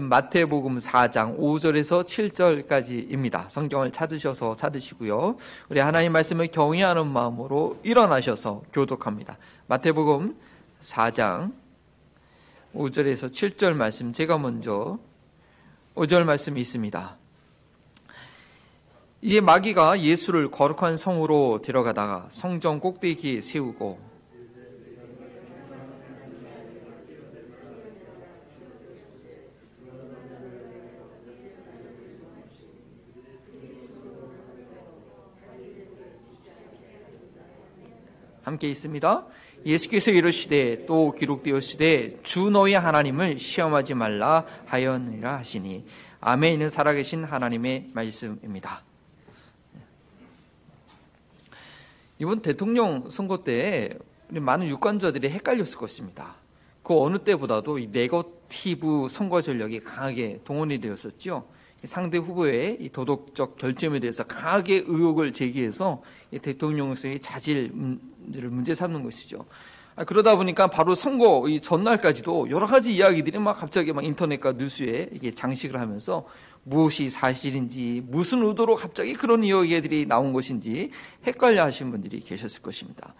마태복음 4장 5절에서 7절까지입니다. 성경을 찾으셔서 찾으시고요. 우리 하나님 말씀을 경외하는 마음으로 일어나셔서 교독합니다. 마태복음 4장 5절에서 7절 말씀 제가 먼저 5절 말씀이 있습니다. 이에 마귀가 예수를 거룩한 성으로 데려가다가 성전 꼭대기에 세우고 함께 있습니다. 예수께서 이르시되 또 기록되었으되 주 너희 하나님을 시험하지 말라 하였느니라 하시니 아멘 있는 살아계신 하나님의 말씀입니다. 이번 대통령 선거 때 많은 유권자들이 헷갈렸을 것입니다. 그 어느 때보다도 이 네거티브 선거 전력이 강하게 동원이 되었었죠. 상대 후보의 이 도덕적 결점에 대해서 강하게 의혹을 제기해서 대통령수의 자질 을 문제 삼는 것이죠. 아, 그러다 보니까 바로 선거 이 전날까지도 여러 가지 이야기들이 막 갑자기 막 인터넷과 뉴스에 이게 장식을 하면서 무엇이 사실인지 무슨 의도로 갑자기 그런 이야기들이 나온 것인지 헷갈려 하신 분들이 계셨을 것입니다.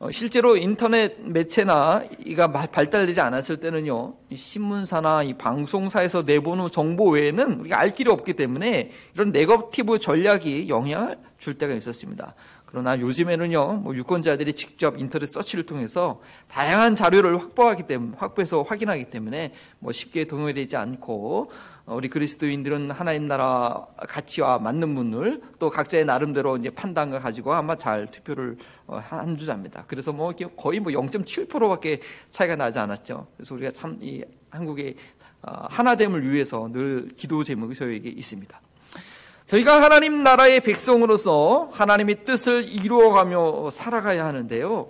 어, 실제로 인터넷 매체나 이가 발달되지 않았을 때는요, 신문사나 이 방송사에서 내보는 정보 외에는 우리가 알 길이 없기 때문에 이런 네거티브 전략이 영향을 줄 때가 있었습니다. 그러나 요즘에는요, 뭐 유권자들이 직접 인터넷 서치를 통해서 다양한 자료를 확보하기 때문에, 확보해서 확인하기 때문에 뭐 쉽게 동요되지 않고 어, 우리 그리스도인들은 하나님 나라 가치와 맞는 분을 또 각자의 나름대로 이제 판단을 가지고 아마 잘 투표를 어, 한 주자입니다. 그래서 뭐 거의 뭐 0.7%밖에 차이가 나지 않았죠. 그래서 우리가 참 이 한국의 어, 하나됨을 위해서 늘 기도 제목이 저에게 있습니다. 저희가 하나님 나라의 백성으로서 하나님의 뜻을 이루어가며 살아가야 하는데요.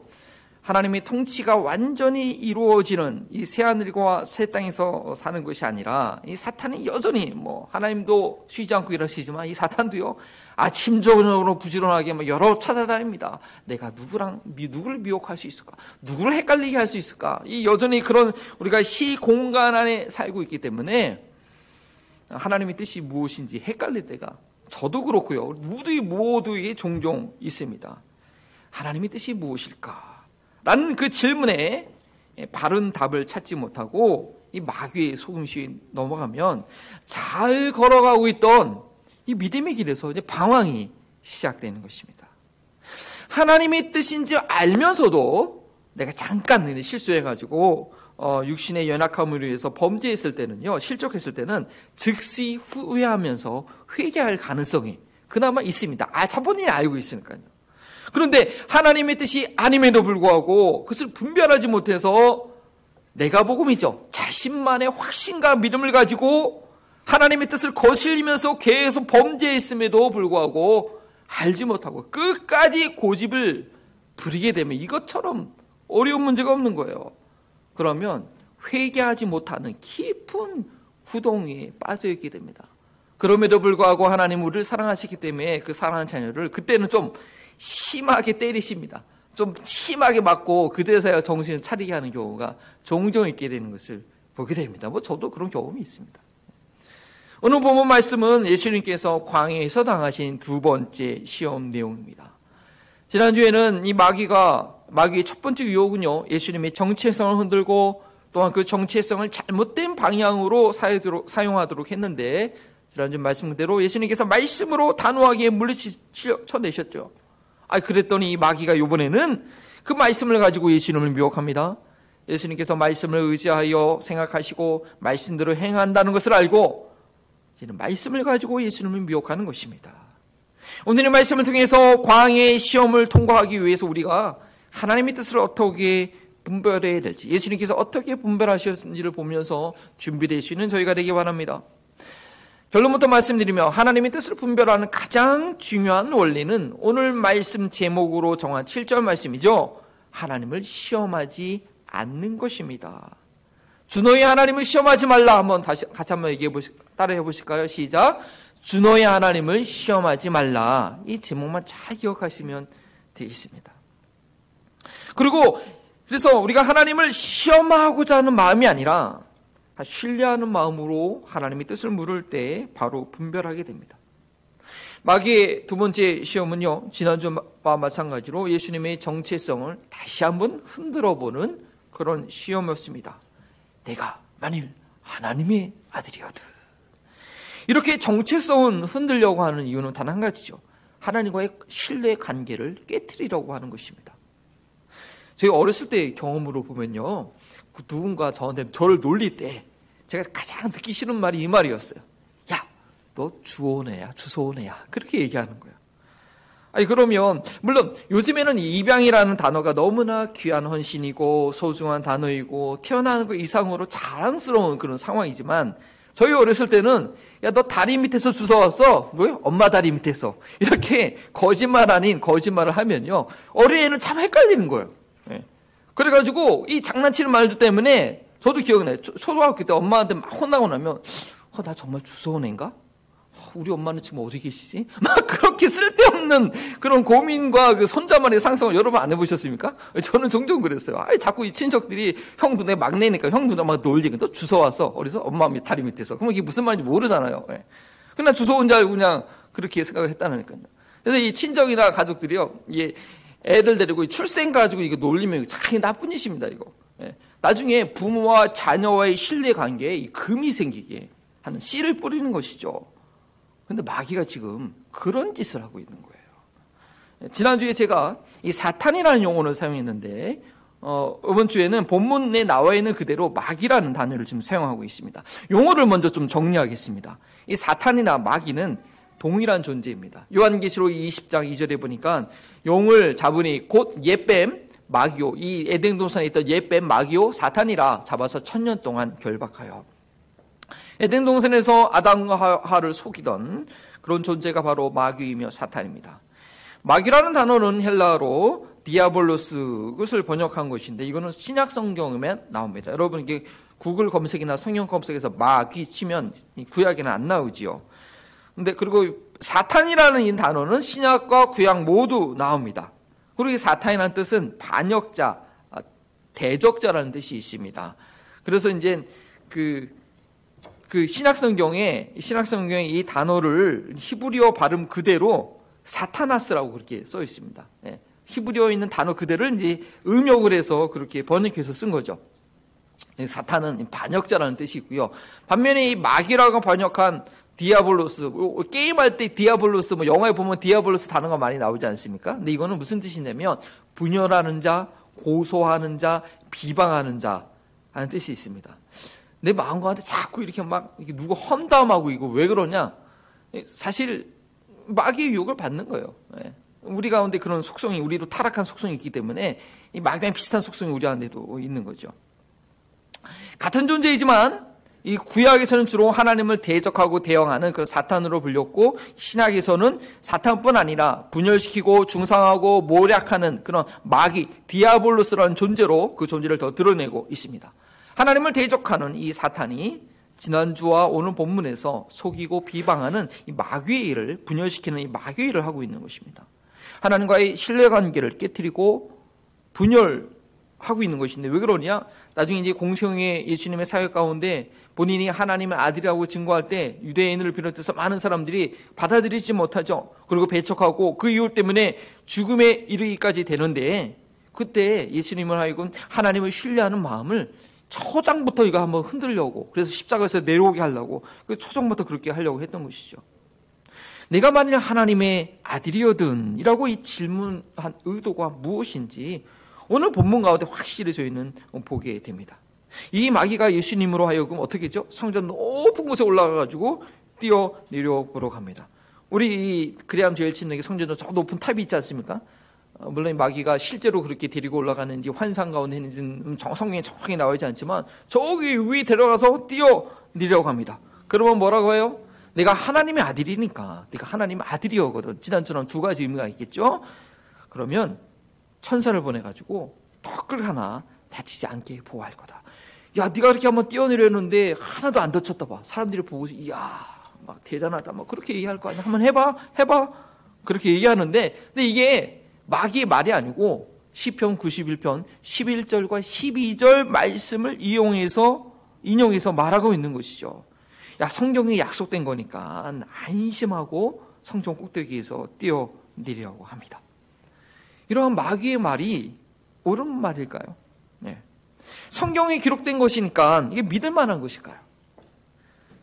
하나님의 통치가 완전히 이루어지는 이 새하늘과 새 땅에서 사는 것이 아니라 이 사탄이 여전히 뭐 하나님도 쉬지 않고 일하시지만 이 사탄도요 아침 저녁으로 부지런하게 뭐 여러 찾아다닙니다. 내가 누구랑 누구를 미혹할 수 있을까? 누구를 헷갈리게 할 수 있을까? 이 여전히 그런 우리가 시 공간 안에 살고 있기 때문에 하나님의 뜻이 무엇인지 헷갈릴 때가 저도 그렇고요. 모두 모두에게 종종 있습니다. 하나님의 뜻이 무엇일까? 라는 그 질문에 바른 답을 찾지 못하고 이 마귀의 속임수에 넘어가면 잘 걸어가고 있던 이 믿음의 길에서 이제 방황이 시작되는 것입니다. 하나님의 뜻인 지 알면서도 내가 잠깐 실수해가지고 어, 육신의 연약함으로 인해서 범죄했을 때는요, 실족했을 때는 즉시 후회하면서 회개할 가능성이 그나마 있습니다. 아, 자본인이 알고 있으니까요. 그런데 하나님의 뜻이 아님에도 불구하고 그것을 분별하지 못해서 내가 복음이죠. 자신만의 확신과 믿음을 가지고 하나님의 뜻을 거슬리면서 계속 범죄했음에도 불구하고 알지 못하고 끝까지 고집을 부리게 되면 이것처럼 어려운 문제가 없는 거예요. 그러면 회개하지 못하는 깊은 구동에 빠져 있게 됩니다. 그럼에도 불구하고 하나님 우리를 사랑하시기 때문에 그 사랑하는 자녀를 그때는 좀 심하게 때리십니다. 좀 심하게 맞고 그때서야 정신을 차리게 하는 경우가 종종 있게 되는 것을 보게 됩니다. 뭐 저도 그런 경험이 있습니다. 오늘 본문 말씀은 예수님께서 광해에서 당하신 두 번째 시험 내용입니다. 지난주에는 이 마귀가 마귀의 첫 번째 유혹은요, 예수님의 정체성을 흔들고 또한 그 정체성을 잘못된 방향으로 사용하도록 했는데, 지난주 말씀 그대로 예수님께서 말씀으로 단호하게 물리쳐내셨죠. 아, 그랬더니 이 마귀가 이번에는 그 말씀을 가지고 예수님을 미혹합니다. 예수님께서 말씀을 의지하여 생각하시고 말씀대로 행한다는 것을 알고 이제는 말씀을 가지고 예수님을 미혹하는 것입니다. 오늘의 말씀을 통해서 광해의 시험을 통과하기 위해서 우리가 하나님의 뜻을 어떻게 분별해야 될지 예수님께서 어떻게 분별하셨는지를 보면서 준비될 수 있는 저희가 되기 바랍니다. 결론부터 말씀드리며 하나님의 뜻을 분별하는 가장 중요한 원리는 오늘 말씀 제목으로 정한 7절 말씀이죠. 하나님을 시험하지 않는 것입니다. 주너의 하나님을 시험하지 말라 한번 다시 같이 한번 얘기해 보시 따라해 보실까요? 시작. 주너의 하나님을 시험하지 말라. 이 제목만 잘 기억하시면 되겠습니다. 그리고 그래서 우리가 하나님을 시험하고자 하는 마음이 아니라 신뢰하는 마음으로 하나님의 뜻을 물을 때 바로 분별하게 됩니다. 마귀의 두 번째 시험은요, 지난주와 마찬가지로 예수님의 정체성을 다시 한번 흔들어 보는 그런 시험이었습니다. 내가 만일 하나님의 아들이어든. 이렇게 정체성은 흔들려고 하는 이유는 단 한 가지죠. 하나님과의 신뢰 관계를 깨뜨리려고 하는 것입니다. 저희 어렸을 때 경험으로 보면요. 그 누군가 저한테 저를 놀릴 때 제가 가장 듣기 싫은 말이 이 말이었어요. 야, 너 주워온 애야, 주워온 애야. 그렇게 얘기하는 거야. 아니, 그러면, 물론 요즘에는 입양이라는 단어가 너무나 귀한 헌신이고 소중한 단어이고 태어나는 것 이상으로 자랑스러운 그런 상황이지만 저희 어렸을 때는 야, 너 다리 밑에서 주워왔어? 뭐요? 엄마 다리 밑에서. 이렇게 거짓말 아닌 거짓말을 하면요. 어린애는 참 헷갈리는 거예요. 예. 그래가지고 이 장난치는 말들 때문에 저도 기억나요. 초등학교 때 엄마한테 막 혼나고 나면 어, 나 정말 주워온 애인가? 우리 엄마는 지금 어디 계시지? 막 그렇게 쓸데없는 그런 고민과 그 손자만의 상상을 여러분 안 해보셨습니까? 저는 종종 그랬어요. 아, 자꾸 이 친척들이 형도 내 막내니까 형도 나막 놀리고 또 주워왔어. 어디서? 엄마 다리 밑에서. 그러면 이게 무슨 말인지 모르잖아요. 예. 그러나 주워 온 줄 알고 그냥 그렇게 생각을 했다니까요. 그래서 이 친정이나 가족들이요, 이 애들 데리고 출생 가지고 이거 놀리면 참 나쁜 짓입니다, 이거. 예. 나중에 부모와 자녀와의 신뢰 관계에 금이 생기게 하는 씨를 뿌리는 것이죠. 근데 마귀가 지금 그런 짓을 하고 있는 거예요. 지난주에 제가 이 사탄이라는 용어를 사용했는데, 어, 이번 주에는 본문에 나와 있는 그대로 마귀라는 단어를 지금 사용하고 있습니다. 용어를 먼저 좀 정리하겠습니다. 이 사탄이나 마귀는 동일한 존재입니다. 요한계시록 20장 2절에 보니까 용을 잡으니 곧 옛 뱀, 마귀요, 이 에덴 동산에 있던 옛 뱀, 마귀요, 사탄이라 잡아서 천년 동안 결박하여 에덴 동산에서 아담과 하와를 속이던 그런 존재가 바로 마귀이며 사탄입니다. 마귀라는 단어는 헬라어로 διάβολος 것을 번역한 것인데 이거는 신약 성경에 나옵니다. 여러분 이게 구글 검색이나 성경 검색에서 마귀 치면 구약에는 안 나오지요. 근데 그리고 사탄이라는 이 단어는 신약과 구약 모두 나옵니다. 그리고 이 사탄이라는 뜻은 반역자, 대적자라는 뜻이 있습니다. 그래서 이제 그 그 신약성경에 신약성경에 이 단어를 히브리어 발음 그대로 사타나스라고 그렇게 써 있습니다. 예. 히브리어에 있는 단어 그대를 이제 음역을 해서 그렇게 번역해서 쓴 거죠. 예, 사탄은 반역자라는 뜻이 있고요. 반면에 이 마귀라고 번역한 διάβολος 게임할 때 διάβολος 뭐 영화에 보면 διάβολος 단어가 많이 나오지 않습니까? 근데 이거는 무슨 뜻이냐면 분열하는 자, 고소하는 자, 비방하는 자 하는 뜻이 있습니다. 내 마음과한테 자꾸 이렇게 막 이렇게 누구 험담하고 이거 왜 그러냐? 사실 마귀의 유혹을 받는 거예요. 예. 우리 가운데 그런 속성이 우리도 타락한 속성이 있기 때문에 이 마귀랑 비슷한 속성이 우리 안에도 있는 거죠. 같은 존재이지만 이 구약에서는 주로 하나님을 대적하고 대응하는 그 사탄으로 불렸고 신약에서는 사탄뿐 아니라 분열시키고 중상하고 모략하는 그런 마귀 디아볼로스라는 존재로 그 존재를 더 드러내고 있습니다. 하나님을 대적하는 이 사탄이 지난주와 오늘 본문에서 속이고 비방하는 이 마귀의 일을 분열시키는 이 마귀의 일을 하고 있는 것입니다. 하나님과의 신뢰 관계를 깨뜨리고 분열 하고 있는 것인데 왜 그러냐? 나중에 이제 공생의 예수님의 사역 가운데 본인이 하나님의 아들이라고 증거할 때 유대인을 비롯해서 많은 사람들이 받아들이지 못하죠. 그리고 배척하고 그 이유 때문에 죽음에 이르기까지 되는데 그때 예수님을 하여금 하나님을 신뢰하는 마음을 초장부터 이거 한번 흔들려고 그래서 십자가에서 내려오게 하려고 그 초장부터 그렇게 하려고 했던 것이죠. 내가 만일 하나님의 아들이거든 이라고 이 질문한 의도가 무엇인지 오늘 본문 가운데 확실히 저희는 보게 됩니다. 이 마귀가 예수님으로 하여금 어떻게 했죠? 성전 높은 곳에 올라가가지고 뛰어 내려보러 갑니다. 우리 그리암 제일 침례기 성전도 저 높은 탑이 있지 않습니까? 어, 물론 마귀가 실제로 그렇게 데리고 올라가는지 환상 가운데 있는지는 성경에 정확히 나와 있지 않지만 저기 위에 데려가서 뛰어 내려갑니다. 그러면 뭐라고 해요? 내가 하나님의 아들이니까 내가 하나님의 아들이거든. 지난주랑 두 가지 의미가 있겠죠. 그러면 천사를 보내가지고 턱을 하나 다치지 않게 보호할 거다. 야, 네가 그렇게 한번 뛰어내렸는데 하나도 안 다쳤다 봐. 사람들이 보고 이야, 막 대단하다. 막 그렇게 얘기할 거 아니야. 한번 해봐, 해봐. 그렇게 얘기하는데, 근데 이게 마귀의 말이 아니고 시편 91편 11절과 12절 말씀을 이용해서 인용해서 말하고 있는 것이죠. 야, 성경에 약속된 거니까 안심하고 성전 꼭대기에서 뛰어내리려고 합니다. 이러한 마귀의 말이 옳은 말일까요? 네. 성경에 기록된 것이니까 이게 믿을 만한 것일까요?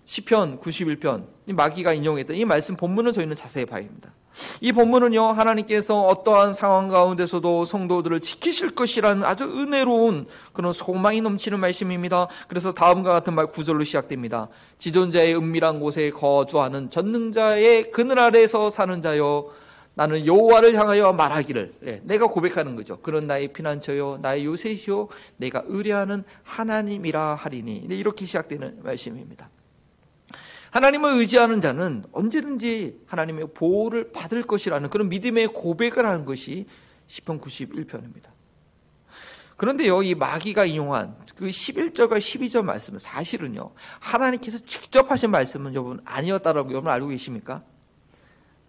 시편 91편 마귀가 인용했던 이 말씀 본문을 저희는 자세히 봐야 합니다. 이 본문은요 하나님께서 어떠한 상황 가운데서도 성도들을 지키실 것이라는 아주 은혜로운 그런 소망이 넘치는 말씀입니다. 그래서 다음과 같은 말 구절로 시작됩니다. 지존자의 은밀한 곳에 거주하는 전능자의 그늘 아래서 사는 자여 나는 여호와를 향하여 말하기를 네, 내가 고백하는 거죠. 그런 나의 피난처요 나의 요새시요 내가 의뢰하는 하나님이라 하리니 네, 이렇게 시작되는 말씀입니다. 하나님을 의지하는 자는 언제든지 하나님의 보호를 받을 것이라는 그런 믿음의 고백을 하는 것이 시편 91편입니다. 그런데요, 이 마귀가 인용한 그 11절과 12절 말씀은 사실은요, 하나님께서 직접 하신 말씀은 여러분 아니었다라고 여러분 알고 계십니까?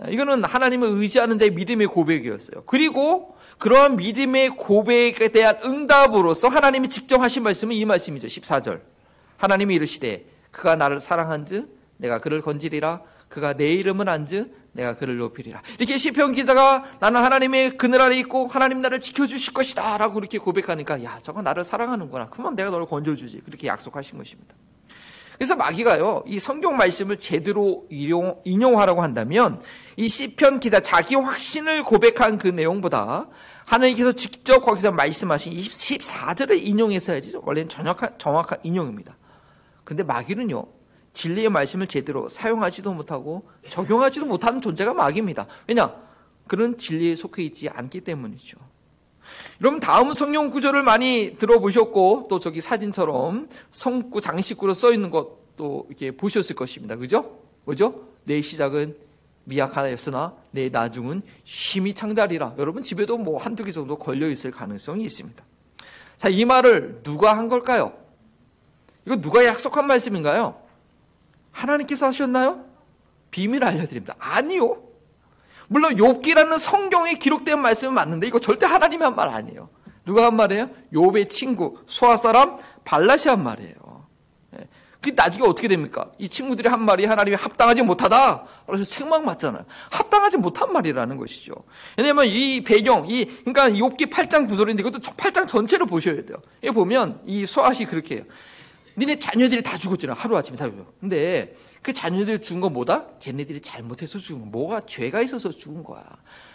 이거는 하나님을 의지하는 자의 믿음의 고백이었어요. 그리고 그러한 믿음의 고백에 대한 응답으로서 하나님이 직접 하신 말씀은 이 말씀이죠. 14절. 하나님이 이르시되 그가 나를 사랑한즉 내가 그를 건지리라 그가 내 이름은 안즈 내가 그를 높이리라 이렇게 시편 기자가 나는 하나님의 그늘 아래 있고 하나님 나를 지켜 주실 것이다 라고 이렇게 고백하니까 야 저거 나를 사랑하는구나 그러면 내가 너를 건져 주지 그렇게 약속하신 것입니다 그래서 마귀가요 이 성경 말씀을 제대로 인용, 하라고 한다면 이 시편 기자 자기 확신을 고백한 그 내용보다 하나님께서 직접 거기서 말씀하신 24절을 인용해서 야지 원래는 정확한, 정확한 인용입니다 근데 마귀는요 진리의 말씀을 제대로 사용하지도 못하고 적용하지도 못하는 존재가 마귀입니다. 왜냐? 그런 진리에 속해 있지 않기 때문이죠. 여러분 다음 성령 구절을 많이 들어보셨고 또 저기 사진처럼 성구 장식구로 써 있는 것도 이렇게 보셨을 것입니다. 그죠? 뭐죠? 내 시작은 미약하였으나 내 나중은 심히 창달이라. 여러분 집에도 뭐 한두 개 정도 걸려 있을 가능성이 있습니다. 자, 이 말을 누가 한 걸까요? 이거 누가 약속한 말씀인가요? 하나님께서 하셨나요? 비밀 알려드립니다. 아니요. 물론 욥기라는 성경에 기록된 말씀은 맞는데 이거 절대 하나님이 한 말 아니에요. 누가 한 말이에요? 욥의 친구 수아 사람 발라시 한 말이에요. 예. 그 나중에 어떻게 됩니까? 이 친구들이 한 말이 하나님이 합당하지 못하다. 그래서 책망 맞잖아요. 합당하지 못한 말이라는 것이죠. 왜냐면 이 배경, 이 그러니까 욥기 8장 구절인데 이것도 8장 전체를 보셔야 돼요. 이 보면 이 수아시 그렇게 해요. 니네 자녀들이 다 죽었잖아. 하루아침에 다 죽어. 근데 그 자녀들이 죽은 건 뭐다? 걔네들이 잘못해서 죽은 거. 뭐가 죄가 있어서 죽은 거야.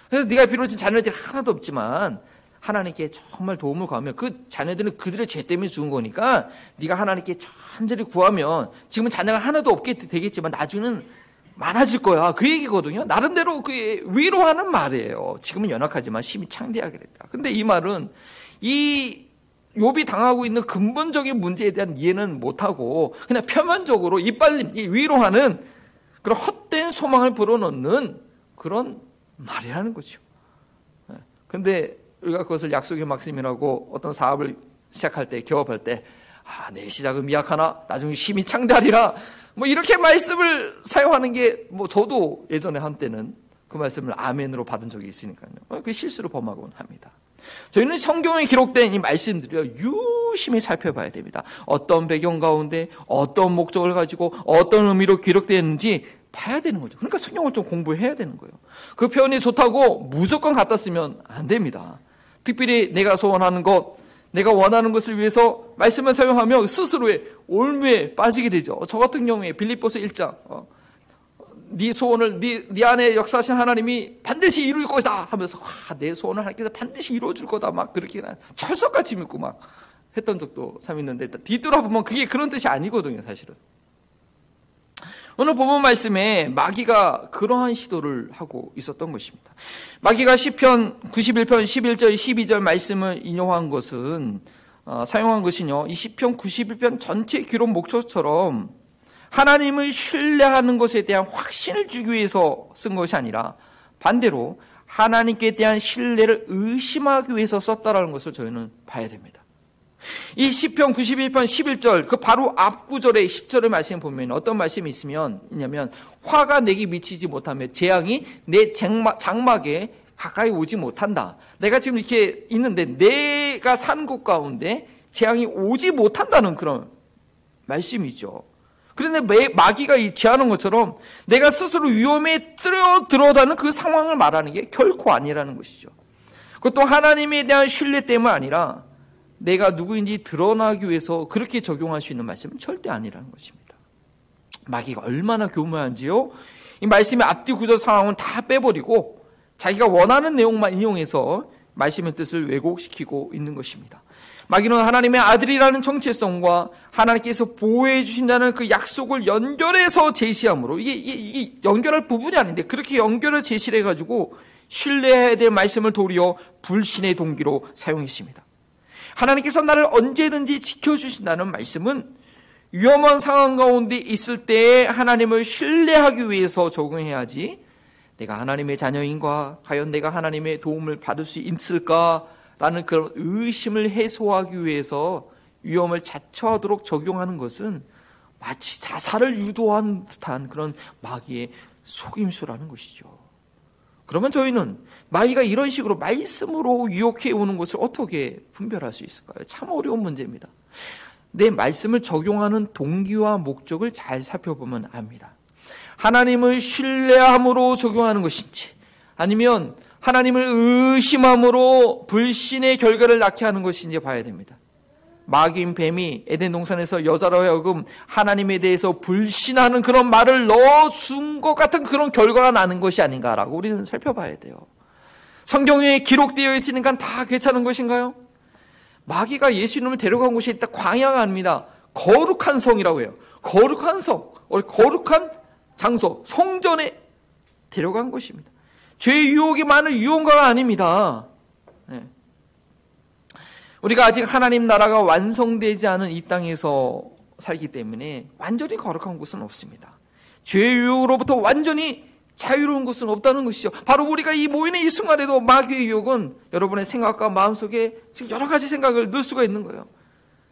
그래서 네가 비로소 자녀들이 하나도 없지만 하나님께 정말 도움을 구하면 그 자녀들은 그들의 죄 때문에 죽은 거니까 네가 하나님께 천천히 구하면 지금은 자녀가 하나도 없게 되겠지만 나중에는 많아질 거야. 그 얘기거든요. 나름대로 그 위로하는 말이에요. 지금은 연약하지만 심히 창대하게 됐다. 근데 이 말은 이 욥이 당하고 있는 근본적인 문제에 대한 이해는 못하고 그냥 표면적으로 이빨림, 위로하는 그런 헛된 소망을 불어넣는 그런 말이라는 거죠. 예. 근데 우리가 그것을 약속의 막심이라고 어떤 사업을 시작할 때, 개업할 때, 아, 내 시작은 미약하나 나중에 심히 창달이라 뭐 이렇게 말씀을 사용하는 게 뭐 저도 예전에 한때는 그 말씀을 아멘으로 받은 적이 있으니까요. 그 실수로 범하곤 합니다. 저희는 성경에 기록된 이 말씀들을 유심히 살펴봐야 됩니다. 어떤 배경 가운데 어떤 목적을 가지고 어떤 의미로 기록되었는지 봐야 되는 거죠. 그러니까 성경을 좀 공부해야 되는 거예요. 그 표현이 좋다고 무조건 갖다 쓰면 안 됩니다. 특별히 내가 소원하는 것, 내가 원하는 것을 위해서 말씀을 사용하며 스스로의 올무에 빠지게 되죠. 저 같은 경우에 빌립보서 1장 네 소원을 네, 네 안에 역사하신 하나님이 반드시 이룰 것이다 하면서 와, 내 소원을 하나님께서 반드시 이루어 줄 거다. 막 그렇게 철석같이 믿고 막 했던 적도 참 있는데 뒤돌아보면 그게 그런 뜻이 아니거든요 사실은. 오늘 본문 말씀에 마귀가 그러한 시도를 하고 있었던 것입니다. 마귀가 시편 91편 11절 12절 말씀을 인용한 것은 어, 사용한 것은요 이 시편 91편 전체 기록 목초처럼 하나님을 신뢰하는 것에 대한 확신을 주기 위해서 쓴 것이 아니라 반대로 하나님께 대한 신뢰를 의심하기 위해서 썼다라는 것을 저희는 봐야 됩니다. 이 시편 91편 11절 그 바로 앞 구절의 10절의 말씀 보면 어떤 말씀이 있으면 있냐면 화가 내게 미치지 못하며 재앙이 내 장막, 장막에 가까이 오지 못한다. 내가 지금 이렇게 있는데 내가 산 곳 가운데 재앙이 오지 못한다는 그런 말씀이죠. 그런데 마귀가 제안한 것처럼 내가 스스로 위험에 들어 들어다는 그 상황을 말하는 게 결코 아니라는 것이죠. 그것도 하나님에 대한 신뢰 때문 아니라 내가 누구인지 드러나기 위해서 그렇게 적용할 수 있는 말씀은 절대 아니라는 것입니다. 마귀가 얼마나 교묘한지요. 이 말씀의 앞뒤 구조 상황은 다 빼버리고 자기가 원하는 내용만 인용해서 말씀의 뜻을 왜곡시키고 있는 것입니다. 마귀는 하나님의 아들이라는 정체성과 하나님께서 보호해 주신다는 그 약속을 연결해서 제시함으로 이게, 이게, 연결할 부분이 아닌데 그렇게 연결을 제시를 해가지고 신뢰해야 될 말씀을 도리어 불신의 동기로 사용했습니다. 하나님께서 나를 언제든지 지켜주신다는 말씀은 위험한 상황 가운데 있을 때 하나님을 신뢰하기 위해서 적용해야지 내가 하나님의 자녀인가 과연 내가 하나님의 도움을 받을 수 있을까 라는 그런 의심을 해소하기 위해서 위험을 자처하도록 적용하는 것은 마치 자살을 유도한 듯한 그런 마귀의 속임수라는 것이죠. 그러면 저희는 마귀가 이런 식으로 말씀으로 유혹해 오는 것을 어떻게 분별할 수 있을까요? 참 어려운 문제입니다. 내 말씀을 적용하는 동기와 목적을 잘 살펴보면 압니다. 하나님을 신뢰함으로 적용하는 것인지 아니면 하나님을 의심함으로 불신의 결과를 낳게 하는 것인지 봐야 됩니다. 마귀인 뱀이 에덴 동산에서 여자로 하여금 하나님에 대해서 불신하는 그런 말을 넣어준 것 같은 그런 결과가 나는 것이 아닌가라고 우리는 살펴봐야 돼요. 성경에 기록되어 있으니까 다 괜찮은 것인가요? 마귀가 예수님을 데려간 곳이 있다 광야가 아닙니다. 거룩한 성이라고 해요. 거룩한 성, 거룩한 장소, 성전에 데려간 것입니다. 죄의 유혹이 많은 유혹가가 아닙니다. 네. 우리가 아직 하나님 나라가 완성되지 않은 이 땅에서 살기 때문에 완전히 거룩한 곳은 없습니다. 죄의 유혹으로부터 완전히 자유로운 곳은 없다는 것이죠. 바로 우리가 이 모이는 이 순간에도 마귀의 유혹은 여러분의 생각과 마음속에 지금 여러 가지 생각을 넣을 수가 있는 거예요.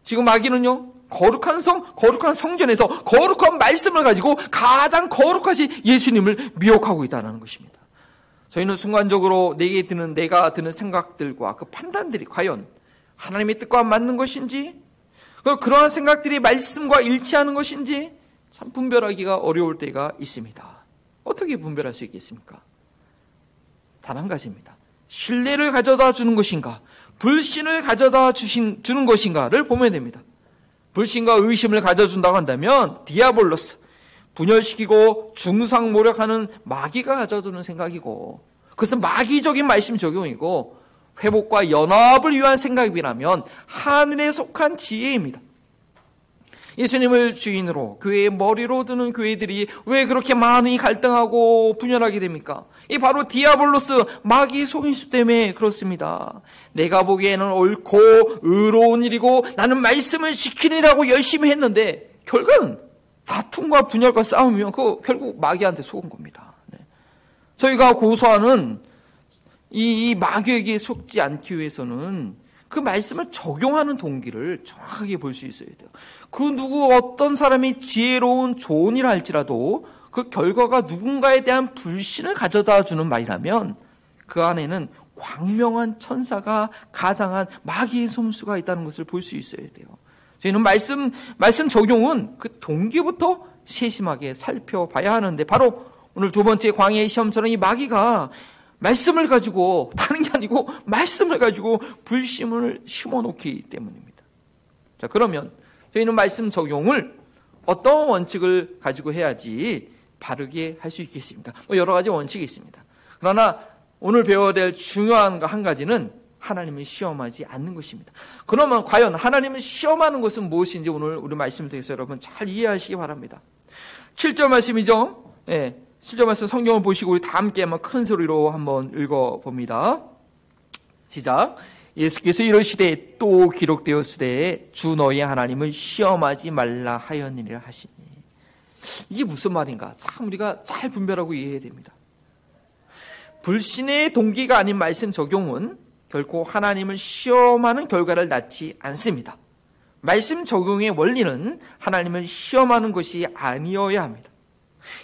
지금 마귀는요, 거룩한 성, 거룩한 성전에서 거룩한 말씀을 가지고 가장 거룩하신 예수님을 미혹하고 있다는 것입니다. 저희는 순간적으로 내게 드는 내가 드는 생각들과 그 판단들이 과연 하나님의 뜻과 맞는 것인지 그러한 생각들이 말씀과 일치하는 것인지 참 분별하기가 어려울 때가 있습니다. 어떻게 분별할 수 있겠습니까? 단 한 가지입니다. 신뢰를 가져다 주는 것인가, 불신을 가져다 주신, 주는 것인가를 보면 됩니다. 불신과 의심을 가져다준다고 한다면 διάβολος, 분열시키고 중상모략하는 마귀가 가져다주는 생각이고 그것은 마귀적인 말씀 적용이고 회복과 연합을 위한 생각이라면 하늘에 속한 지혜입니다. 예수님을 주인으로 교회의 머리로 두는 교회들이 왜 그렇게 많이 갈등하고 분열하게 됩니까? 이 바로 διάβολος 마귀 속임수 때문에 그렇습니다. 내가 보기에는 옳고 의로운 일이고 나는 말씀을 지키느라고 열심히 했는데 결과는 다툼과 분열과 싸우면 그 결국 마귀한테 속은 겁니다. 네. 저희가 고소하는 이, 이 마귀에게 속지 않기 위해서는 그 말씀을 적용하는 동기를 정확하게 볼 수 있어야 돼요. 그 누구 어떤 사람이 지혜로운 좋은 일 할지라도 그 결과가 누군가에 대한 불신을 가져다 주는 말이라면 그 안에는 광명한 천사가 가장한 마귀의 솜수가 있다는 것을 볼 수 있어야 돼요. 저희는 말씀, 말씀 적용은 그 동기부터 세심하게 살펴봐야 하는데 바로 오늘 두 번째 광해의 시험처럼 이 마귀가 말씀을 가지고 다른 게 아니고 말씀을 가지고 불심을 심어놓기 때문입니다. 자 그러면 저희는 말씀 적용을 어떤 원칙을 가지고 해야지 바르게 할 수 있겠습니까? 뭐 여러 가지 원칙이 있습니다. 그러나 오늘 배워야 될 중요한 한 가지는 하나님을 시험하지 않는 것입니다. 그러면 과연 하나님을 시험하는 것은 무엇인지 오늘 우리 말씀을 통해서 여러분 잘 이해하시기 바랍니다. 7절 말씀이죠. 예. 7절 말씀 성경을 보시고 우리 다 함께 한번 큰 소리로 한번 읽어 봅니다. 시작. 예수께서 이러시되 또 기록되었으되 주 너희 하나님을 시험하지 말라 하였느니라 하시니. 이게 무슨 말인가? 참 우리가 잘 분별하고 이해해야 됩니다. 불신의 동기가 아닌 말씀 적용은 결코 하나님을 시험하는 결과를 낳지 않습니다. 말씀 적용의 원리는 하나님을 시험하는 것이 아니어야 합니다.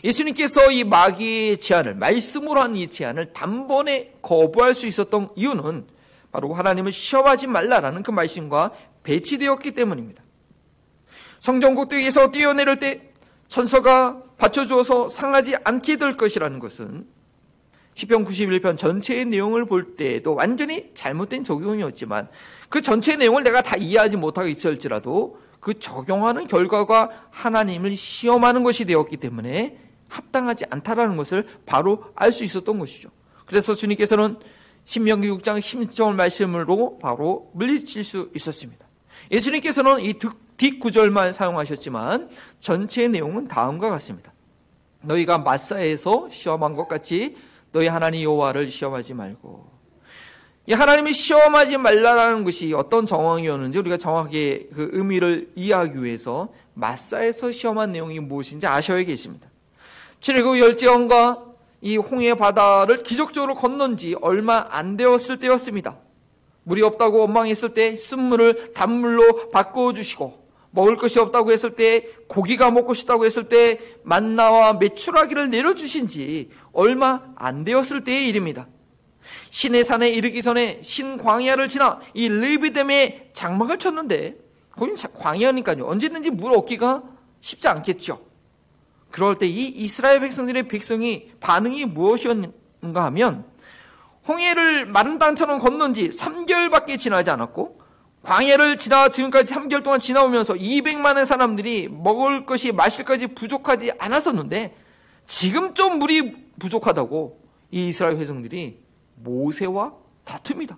예수님께서 이 마귀의 제안을 말씀으로 한 이 제안을 단번에 거부할 수 있었던 이유는 바로 하나님을 시험하지 말라라는 그 말씀과 배치되었기 때문입니다. 성전곡대에서 뛰어내릴 때 천서가 받쳐주어서 상하지 않게 될 것이라는 것은 시편 91편 전체의 내용을 볼 때에도 완전히 잘못된 적용이었지만 그 전체 내용을 내가 다 이해하지 못하고 있을지라도 그 적용하는 결과가 하나님을 시험하는 것이 되었기 때문에 합당하지 않다라는 것을 바로 알 수 있었던 것이죠. 그래서 주님께서는 신명기 6장 10절 말씀으로 바로 물리칠 수 있었습니다. 예수님께서는 이 뒷구절만 사용하셨지만 전체 내용은 다음과 같습니다. 너희가 마사에서 시험한 것 같이 너희 하나님 여호와를 시험하지 말고 이 하나님이 시험하지 말라라는 것이 어떤 정황이었는지 우리가 정확하게 그 의미를 이해하기 위해서 마사에서 시험한 내용이 무엇인지 아셔야겠습니다. 출애굽 열지왕과 이 홍해 바다를 기적적으로 건넌 지 얼마 안 되었을 때였습니다. 물이 없다고 원망했을 때 쓴물을 단물로 바꿔 주시고 먹을 것이 없다고 했을 때 고기가 먹고 싶다고 했을 때 만나와 메추라기를 내려주신 지 얼마 안 되었을 때의 일입니다. 신의 산에 이르기 전에 신광야를 지나 이 르비뎀에 장막을 쳤는데 거긴 광야니까요. 언제든지 물 얻기가 쉽지 않겠죠. 그럴 때 이 이스라엘 백성들의 백성이 반응이 무엇이었는가 하면 홍해를 마른 땅처럼 건넌 지 3개월밖에 지나지 않았고 광해를 지나 지금까지 3개월 동안 지나오면서 200만의 사람들이 먹을 것이 마실 것이 부족하지 않았었는데 지금 좀 물이 부족하다고 이 이스라엘 회성들이 모세와 다툽니다.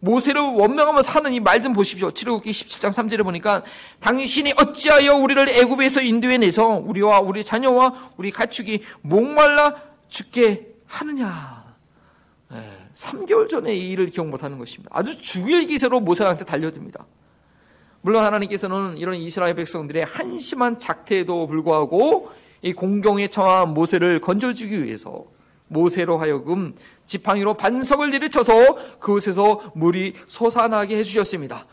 모세를 원명하면서 하는 이 말 좀 보십시오. 7호기 17장 3절에 보니까 당신이 어찌하여 우리를 애굽에서 인도해 내서 우리와 우리 자녀와 우리 가축이 목말라 죽게 하느냐. 3개월 전에 이 일을 기억 못하는 것입니다. 아주 죽일 기세로 모세한테 달려듭니다. 물론 하나님께서는 이런 이스라엘 백성들의 한심한 작태에도 불구하고 이 공경에 처한 모세를 건져주기 위해서 모세로 하여금 지팡이로 반석을 내리쳐서 그곳에서 물이 솟아나게 해주셨습니다.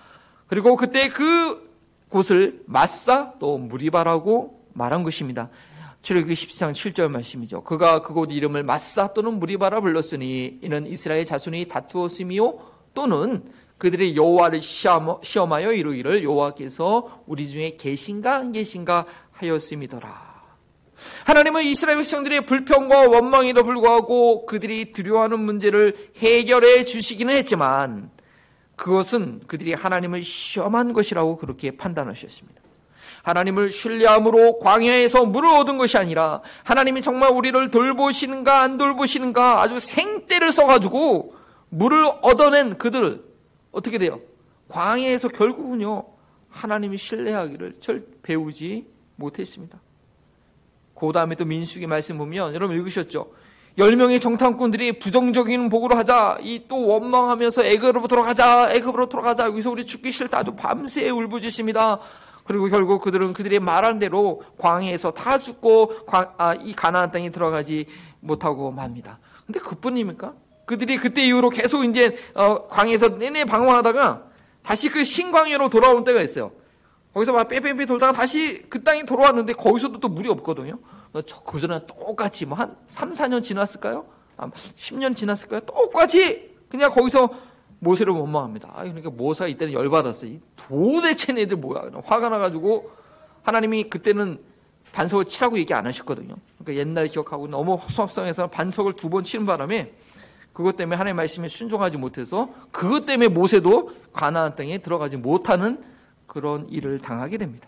그리고 그때 그 곳을 마사 또 무리바라고 말한 것입니다. 출애굽기 14장 7절 말씀이죠. 그가 그곳 이름을 마사 또는 무리바라 불렀으니 이는 이스라엘 자손이 다투었으며 또는 그들의 여호와를 시험하여 이루기를 여호와께서 우리 중에 계신가 안 계신가 하였음이더라. 하나님은 이스라엘 백성들의 불평과 원망에도 불구하고 그들이 두려워하는 문제를 해결해 주시기는 했지만 그것은 그들이 하나님을 시험한 것이라고 그렇게 판단하셨습니다. 하나님을 신뢰함으로 광야에서 물을 얻은 것이 아니라 하나님이 정말 우리를 돌보시는가 안 돌보시는가 아주 생떼를 써가지고 물을 얻어낸 그들 어떻게 돼요? 광야에서 결국은요 하나님이 신뢰하기를 절 배우지 못했습니다. 그 다음에 또 민수기 말씀 보면 여러분 읽으셨죠? 열 명의 정탐꾼들이 부정적인 복으로 하자 이 또 원망하면서 애굽으로 돌아가자 애굽으로 돌아가자 여기서 우리 죽기 싫다 아주 밤새 울부짖습니다. 그리고 결국 그들은 그들의 말한 대로 광해에서 다 죽고 아, 이 가나안 땅에 들어가지 못하고 맙니다. 근데 그뿐입니까? 그들이 그때 이후로 계속 이제 어, 광해에서 내내 방황하다가 다시 그 신광야로 돌아올 때가 있어요. 거기서 막 빼빼빼 돌다가 다시 그 땅에 돌아왔는데 거기서도 또 물이 없거든요. 어, 그 전에 똑같이 뭐 한 3, 4년 지났을까요? 10년 지났을까요? 똑같이 그냥 거기서 모세를 원망합니다. 아, 그러니까 모세가 이때는 열받았어요. 도대체 애들 뭐야. 화가 나가지고 하나님이 그때는 반석을 치라고 얘기 안 하셨거든요. 그러니까 옛날 기억하고 너무 허송합성해서 반석을 두 번 치는 바람에 그것 때문에 하나님의 말씀에 순종하지 못해서 그것 때문에 모세도 가나안 땅에 들어가지 못하는 그런 일을 당하게 됩니다.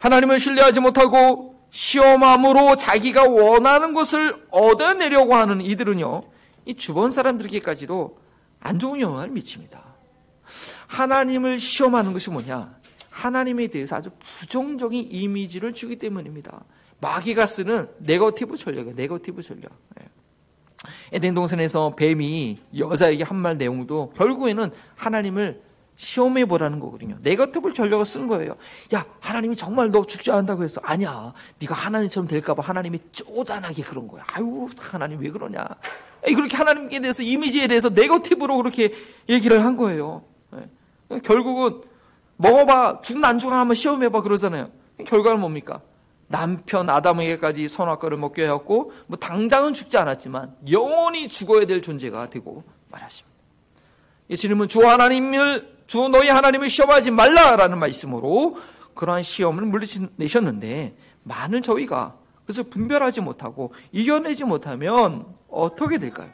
하나님을 신뢰하지 못하고 시험함으로 자기가 원하는 것을 얻어내려고 하는 이들은요, 이 주변 사람들에게까지도 안 좋은 영향을 미칩니다. 하나님을 시험하는 것이 뭐냐? 하나님에 대해서 아주 부정적인 이미지를 주기 때문입니다. 마귀가 쓰는 네거티브 전략이에요. 네거티브 전략. 예. 에덴 동산에서 뱀이 여자에게 한 말 내용도 결국에는 하나님을 시험해 보라는 거거든요. 네거티브 전략을 쓴 거예요. 야, 하나님이 정말 너 죽지 않는다고 했어. 아니야. 네가 하나님처럼 될까 봐 하나님이 쪼잔하게 그런 거야. 아유, 하나님 왜 그러냐? 그렇게 하나님께 대해서 이미지에 대해서 네거티브로 그렇게 얘기를 한 거예요. 예. 결국은 먹어봐 죽나 안 죽나 한번 시험해봐 그러잖아요. 결과는 뭡니까? 남편 아담에게까지 선악과를 먹게 하였고 뭐 당장은 죽지 않았지만 영원히 죽어야 될 존재가 되고 말하십니다. 예수님은 주 하나님을 주 너희 하나님을 시험하지 말라라는 말씀으로 그러한 시험을 물리내셨는데 만일 저희가 그래서 분별하지 못하고 이겨내지 못하면 어떻게 될까요?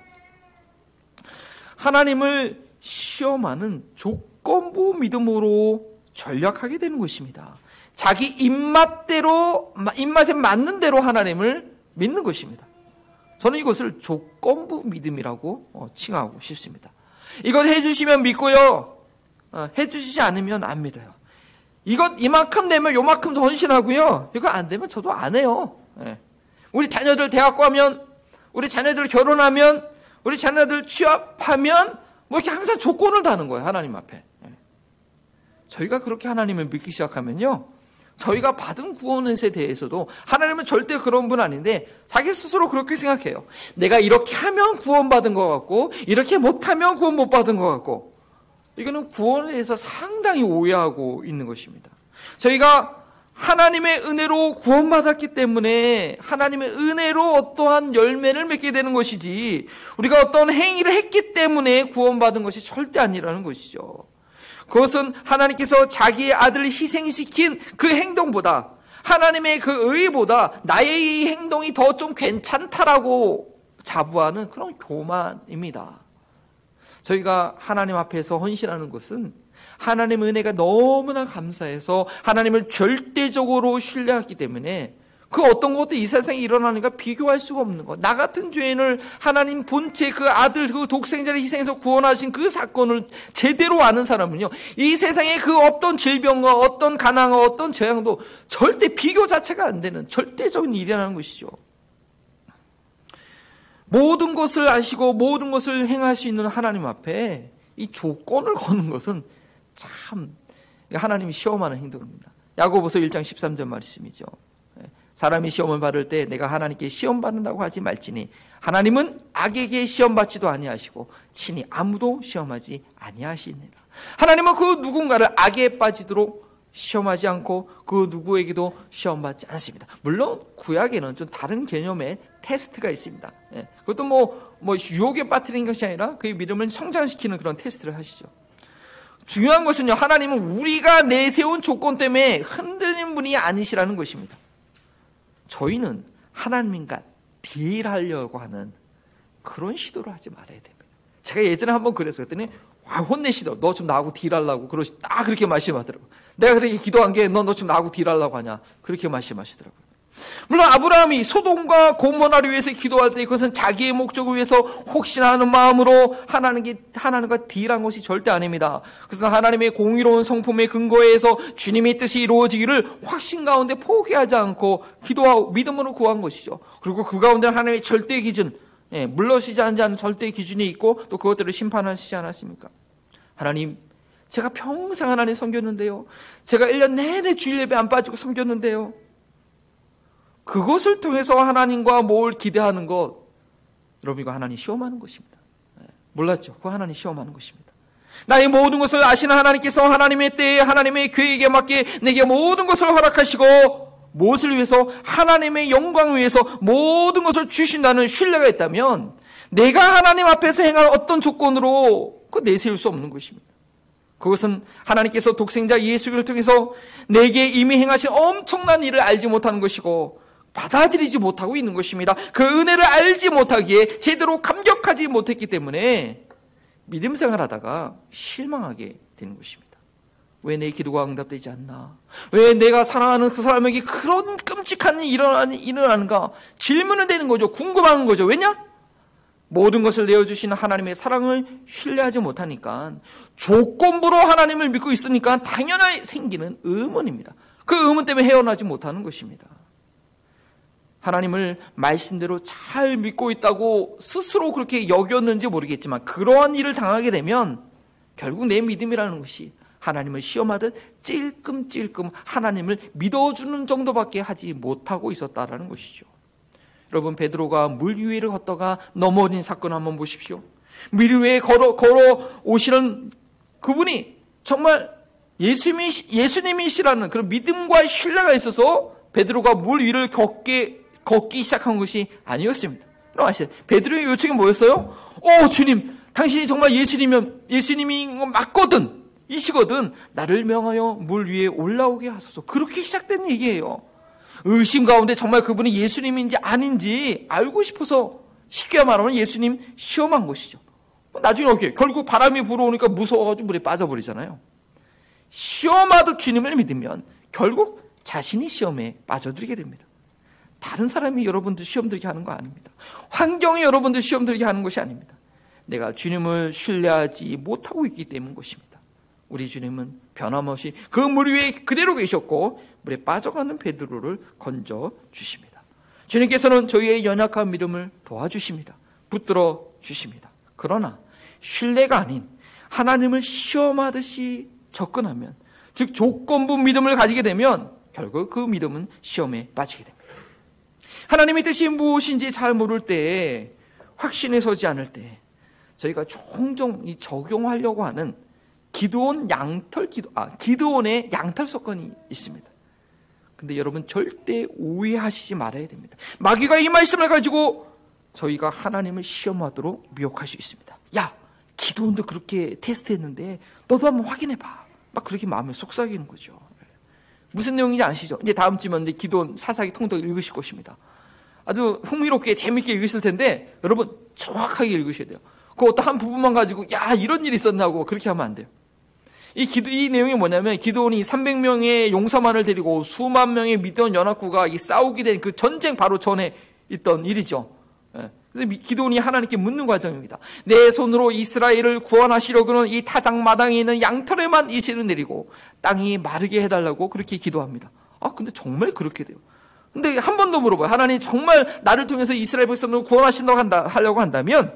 하나님을 시험하는 조건부 믿음으로 전략하게 되는 것입니다. 자기 입맛대로 입맛에 맞는 대로 하나님을 믿는 것입니다. 저는 이것을 조건부 믿음이라고 어, 칭하고 싶습니다. 이것 해주시면 믿고요. 어, 해주시지 않으면 안 믿어요. 이것 이만큼 되면 요만큼 더 헌신하고요. 이거 안 되면 저도 안 해요. 예. 우리 자녀들 대학 가면, 우리 자녀들 결혼하면, 우리 자녀들 취업하면 뭐 이렇게 항상 조건을 다는 거예요. 하나님 앞에. 예. 저희가 그렇게 하나님을 믿기 시작하면요. 저희가 받은 구원에 대해서도 하나님은 절대 그런 분 아닌데 자기 스스로 그렇게 생각해요. 내가 이렇게 하면 구원받은 것 같고 이렇게 못하면 구원 못 받은 것 같고 이거는 구원에 대해서 상당히 오해하고 있는 것입니다. 저희가 하나님의 은혜로 구원받았기 때문에 하나님의 은혜로 어떠한 열매를 맺게 되는 것이지 우리가 어떤 행위를 했기 때문에 구원받은 것이 절대 아니라는 것이죠. 그것은 하나님께서 자기의 아들을 희생시킨 그 행동보다 하나님의 그 의보다 나의 이 행동이 더 좀 괜찮다라고 자부하는 그런 교만입니다. 저희가 하나님 앞에서 헌신하는 것은 하나님 은혜가 너무나 감사해서 하나님을 절대적으로 신뢰하기 때문에 그 어떤 것도 이 세상에 일어나는가 비교할 수가 없는 것. 나 같은 죄인을 하나님 본체 그 아들 그 독생자를 희생해서 구원하신 그 사건을 제대로 아는 사람은요. 이 세상에 그 어떤 질병과 어떤 가난과 어떤 재앙도 절대 비교 자체가 안 되는 절대적인 일이라는 것이죠. 모든 것을 아시고 모든 것을 행할 수 있는 하나님 앞에 이 조건을 거는 것은 참 하나님이 시험하는 행동입니다. 야고보서 1장 13절 말씀이죠. 사람이 시험을 받을 때 내가 하나님께 시험 받는다고 하지 말지니 하나님은 악에게 시험 받지도 아니하시고 친히 아무도 시험하지 아니하시니라. 하나님은 그 누군가를 악에 빠지도록 시험하지 않고 그 누구에게도 시험받지 않습니다. 물론 구약에는 좀 다른 개념의 테스트가 있습니다. 예, 그것도 뭐, 뭐 유혹에 빠뜨리는 것이 아니라 그의 믿음을 성장시키는 그런 테스트를 하시죠. 중요한 것은요, 하나님은 우리가 내세운 조건 때문에 흔들린 분이 아니시라는 것입니다. 저희는 하나님과 딜하려고 하는 그런 시도를 하지 말아야 됩니다. 제가 예전에 한번 그랬어요. 그랬더니 와 혼내시더. 너 좀 나하고 딜하려고 그러시 딱 그렇게 말씀하더라고. 내가 그렇게 기도한 게 너너좀 나하고 딜하려고 하냐 그렇게 말씀하시더라고요. 물론 아브라함이 소돔과 고모나를 위해서 기도할 때 그것은 자기의 목적을 위해서 혹시나 하는 마음으로 하나님께 하나님과 딜한 것이 절대 아닙니다. 그것은 하나님의 공의로운 성품의 근거에서 주님의 뜻이 이루어지기를 확신 가운데 포기하지 않고 기도하고 믿음으로 구한 것이죠. 그리고 그 가운데 하나님의 절대 기준, 예, 물러시지 않는 절대 기준이 있고 또 그것들을 심판하시지 않았습니까? 하나님, 제가 평생 하나님 섬겼는데요. 제가 1년 내내 주일 예배 안 빠지고 섬겼는데요. 그것을 통해서 하나님과 뭘 기대하는 것, 여러분 이거 하나님 시험하는 것입니다. 네, 몰랐죠? 그 하나님 시험하는 것입니다. 나의 모든 것을 아시는 하나님께서 하나님의 때에 하나님의 계획에 맞게 내게 모든 것을 허락하시고 무엇을 위해서 하나님의 영광을 위해서 모든 것을 주신다는 신뢰가 있다면 내가 하나님 앞에서 행할 어떤 조건으로 그 내세울 수 없는 것입니다. 그것은 하나님께서 독생자 예수를 통해서 내게 이미 행하신 엄청난 일을 알지 못하는 것이고 받아들이지 못하고 있는 것입니다. 그 은혜를 알지 못하기에 제대로 감격하지 못했기 때문에 믿음 생활하다가 실망하게 되는 것입니다. 왜 내 기도가 응답되지 않나? 왜 내가 사랑하는 그 사람에게 그런 끔찍한 일이 일어나는가? 질문은 되는 거죠. 궁금한 거죠. 왜냐? 모든 것을 내어주시는 하나님의 사랑을 신뢰하지 못하니까 조건부로 하나님을 믿고 있으니까 당연히 생기는 의문입니다. 그 의문 때문에 헤어나지 못하는 것입니다. 하나님을 말씀대로 잘 믿고 있다고 스스로 그렇게 여겼는지 모르겠지만 그러한 일을 당하게 되면 결국 내 믿음이라는 것이 하나님을 시험하듯 찔끔찔끔 하나님을 믿어주는 정도밖에 하지 못하고 있었다라는 것이죠. 여러분 베드로가 물 위를 걷다가 넘어진 사건 한번 보십시오. 물 위에 걸어 걸어 오시는 그분이 정말 예수님이 예수님이시라는 그런 믿음과 신뢰가 있어서 베드로가 물 위를 걷게 걷기 시작한 것이 아니었습니다. 여러분 아시죠? 베드로의 요청이 뭐였어요? 오 주님, 당신이 정말 예수님이면 예수님인 건 맞거든. 이시거든 나를 명하여 물 위에 올라오게 하소서. 그렇게 시작된 얘기예요. 의심 가운데 정말 그분이 예수님인지 아닌지 알고 싶어서 쉽게 말하면 예수님 시험한 것이죠. 나중에 어떻게 결국 바람이 불어오니까 무서워가지고 물에 빠져버리잖아요. 시험하듯 주님을 믿으면 결국 자신이 시험에 빠져들게 됩니다. 다른 사람이 여러분들 시험 들게 하는 거 아닙니다. 환경이 여러분들 시험 들게 하는 것이 아닙니다. 내가 주님을 신뢰하지 못하고 있기 때문 것입니다. 우리 주님은 변함없이 그 물 위에 그대로 계셨고 물에 빠져가는 베드로를 건져 주십니다. 주님께서는 저희의 연약한 믿음을 도와주십니다. 붙들어 주십니다. 그러나 신뢰가 아닌 하나님을 시험하듯이 접근하면 즉 조건부 믿음을 가지게 되면 결국 그 믿음은 시험에 빠지게 됩니다. 하나님의 뜻이 무엇인지 잘 모를 때 확신에 서지 않을 때 저희가 종종 이 적용하려고 하는 기도원 양털 기도 아 기도원의 양털 사건이 있습니다. 근데 여러분 절대 오해하시지 말아야 됩니다. 마귀가 이 말씀을 가지고 저희가 하나님을 시험하도록 미혹할 수 있습니다. 야, 기도원도 그렇게 테스트했는데 너도 한번 확인해 봐. 막 그렇게 마음을 속삭이는 거죠. 무슨 내용인지 아시죠? 이제 다음 주면 이제 기도원 사사기 통독 읽으실 것입니다. 아주 흥미롭게 재밌게 읽으실 텐데 여러분 정확하게 읽으셔야 돼요. 그 어떤 한 부분만 가지고 야 이런 일이 있었나고 그렇게 하면 안 돼요. 이 기도 이 내용이 뭐냐면 기도원이 300명의 용사만을 데리고 수만 명의 연합구가 이 싸우게 된 그 전쟁 바로 전에 있던 일이죠. 예. 그래서 기도원이 하나님께 묻는 과정입니다. 내 손으로 이스라엘을 구원하시려고는 이 타작 마당에 있는 양털에만 이 실을 내리고 땅이 마르게 해달라고 그렇게 기도합니다. 아 근데 정말 그렇게 돼요. 근데 한번더 물어봐요. 하나님 정말 나를 통해서 이스라엘 백성을 구원하신다고 한다 하려고 한다면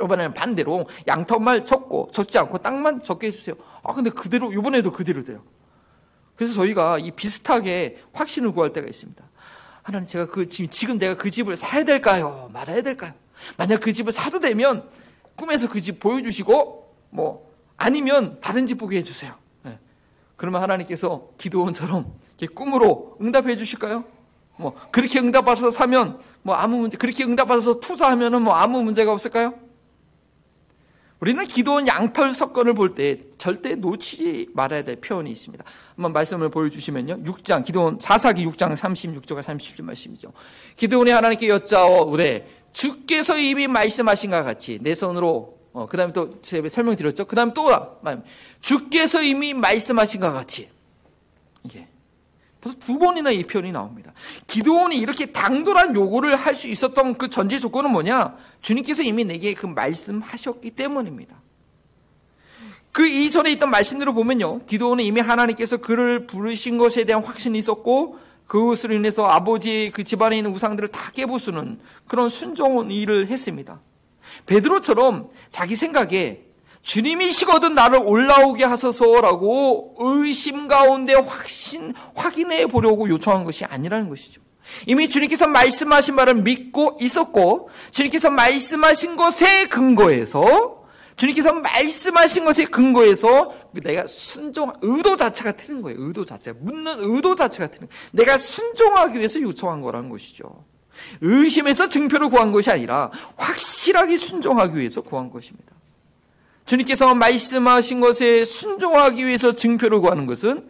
이번에는 반대로 양털만 적고 적지 않고 땅만 적게 해주세요. 아 근데 그대로 이번에도 그대로 돼요. 그래서 저희가 이 비슷하게 확신을 구할 때가 있습니다. 하나님 제가 그 지금 지금 내가 그 집을 사야 될까요? 말아야 될까요? 만약 그 집을 사도 되면 꿈에서 그 집 보여주시고 뭐 아니면 다른 집 보게 해주세요. 네. 그러면 하나님께서 기도원처럼 꿈으로 응답해 주실까요? 뭐 그렇게 응답받아서 사면 뭐 아무 문제 그렇게 응답받아서 투자하면은 뭐 아무 문제가 없을까요? 우리는 기도원 양털 석건을 볼 때 절대 놓치지 말아야 될 표현이 있습니다. 한번 말씀을 보여주시면요. 6장, 기도원, 사사기 6장 36절과 37절 말씀이죠. 기도원이 하나님께 여짜오되 주께서 이미 말씀하신 것 같이 내 손으로, 어, 그 다음에 또 제가 설명드렸죠. 그 다음에 또, 주께서 이미 말씀하신 것 같이. 이게. 그래서 두 번이나 이 표현이 나옵니다. 기도원이 이렇게 당돌한 요구를 할 수 있었던 그 전제 조건은 뭐냐? 주님께서 이미 내게 그 말씀하셨기 때문입니다. 그 이전에 있던 말씀대로 보면요. 기도원은 이미 하나님께서 그를 부르신 것에 대한 확신이 있었고 그것으로 인해서 아버지의 그 집안에 있는 우상들을 다 깨부수는 그런 순종한 일을 했습니다. 베드로처럼 자기 생각에 주님이시거든 나를 올라오게 하소서라고 의심 가운데 확신, 확인해 보려고 요청한 것이 아니라는 것이죠. 이미 주님께서 말씀하신 말을 믿고 있었고, 주님께서 말씀하신 것에 근거해서, 주님께서 말씀하신 것에 근거해서 내가 순종, 의도 자체가 틀린 거예요. 의도 자체가. 묻는 의도 자체가 틀린 거예요. 내가 순종하기 위해서 요청한 거라는 것이죠. 의심에서 증표를 구한 것이 아니라 확실하게 순종하기 위해서 구한 것입니다. 주님께서 말씀하신 것에 순종하기 위해서 증표를 구하는 것은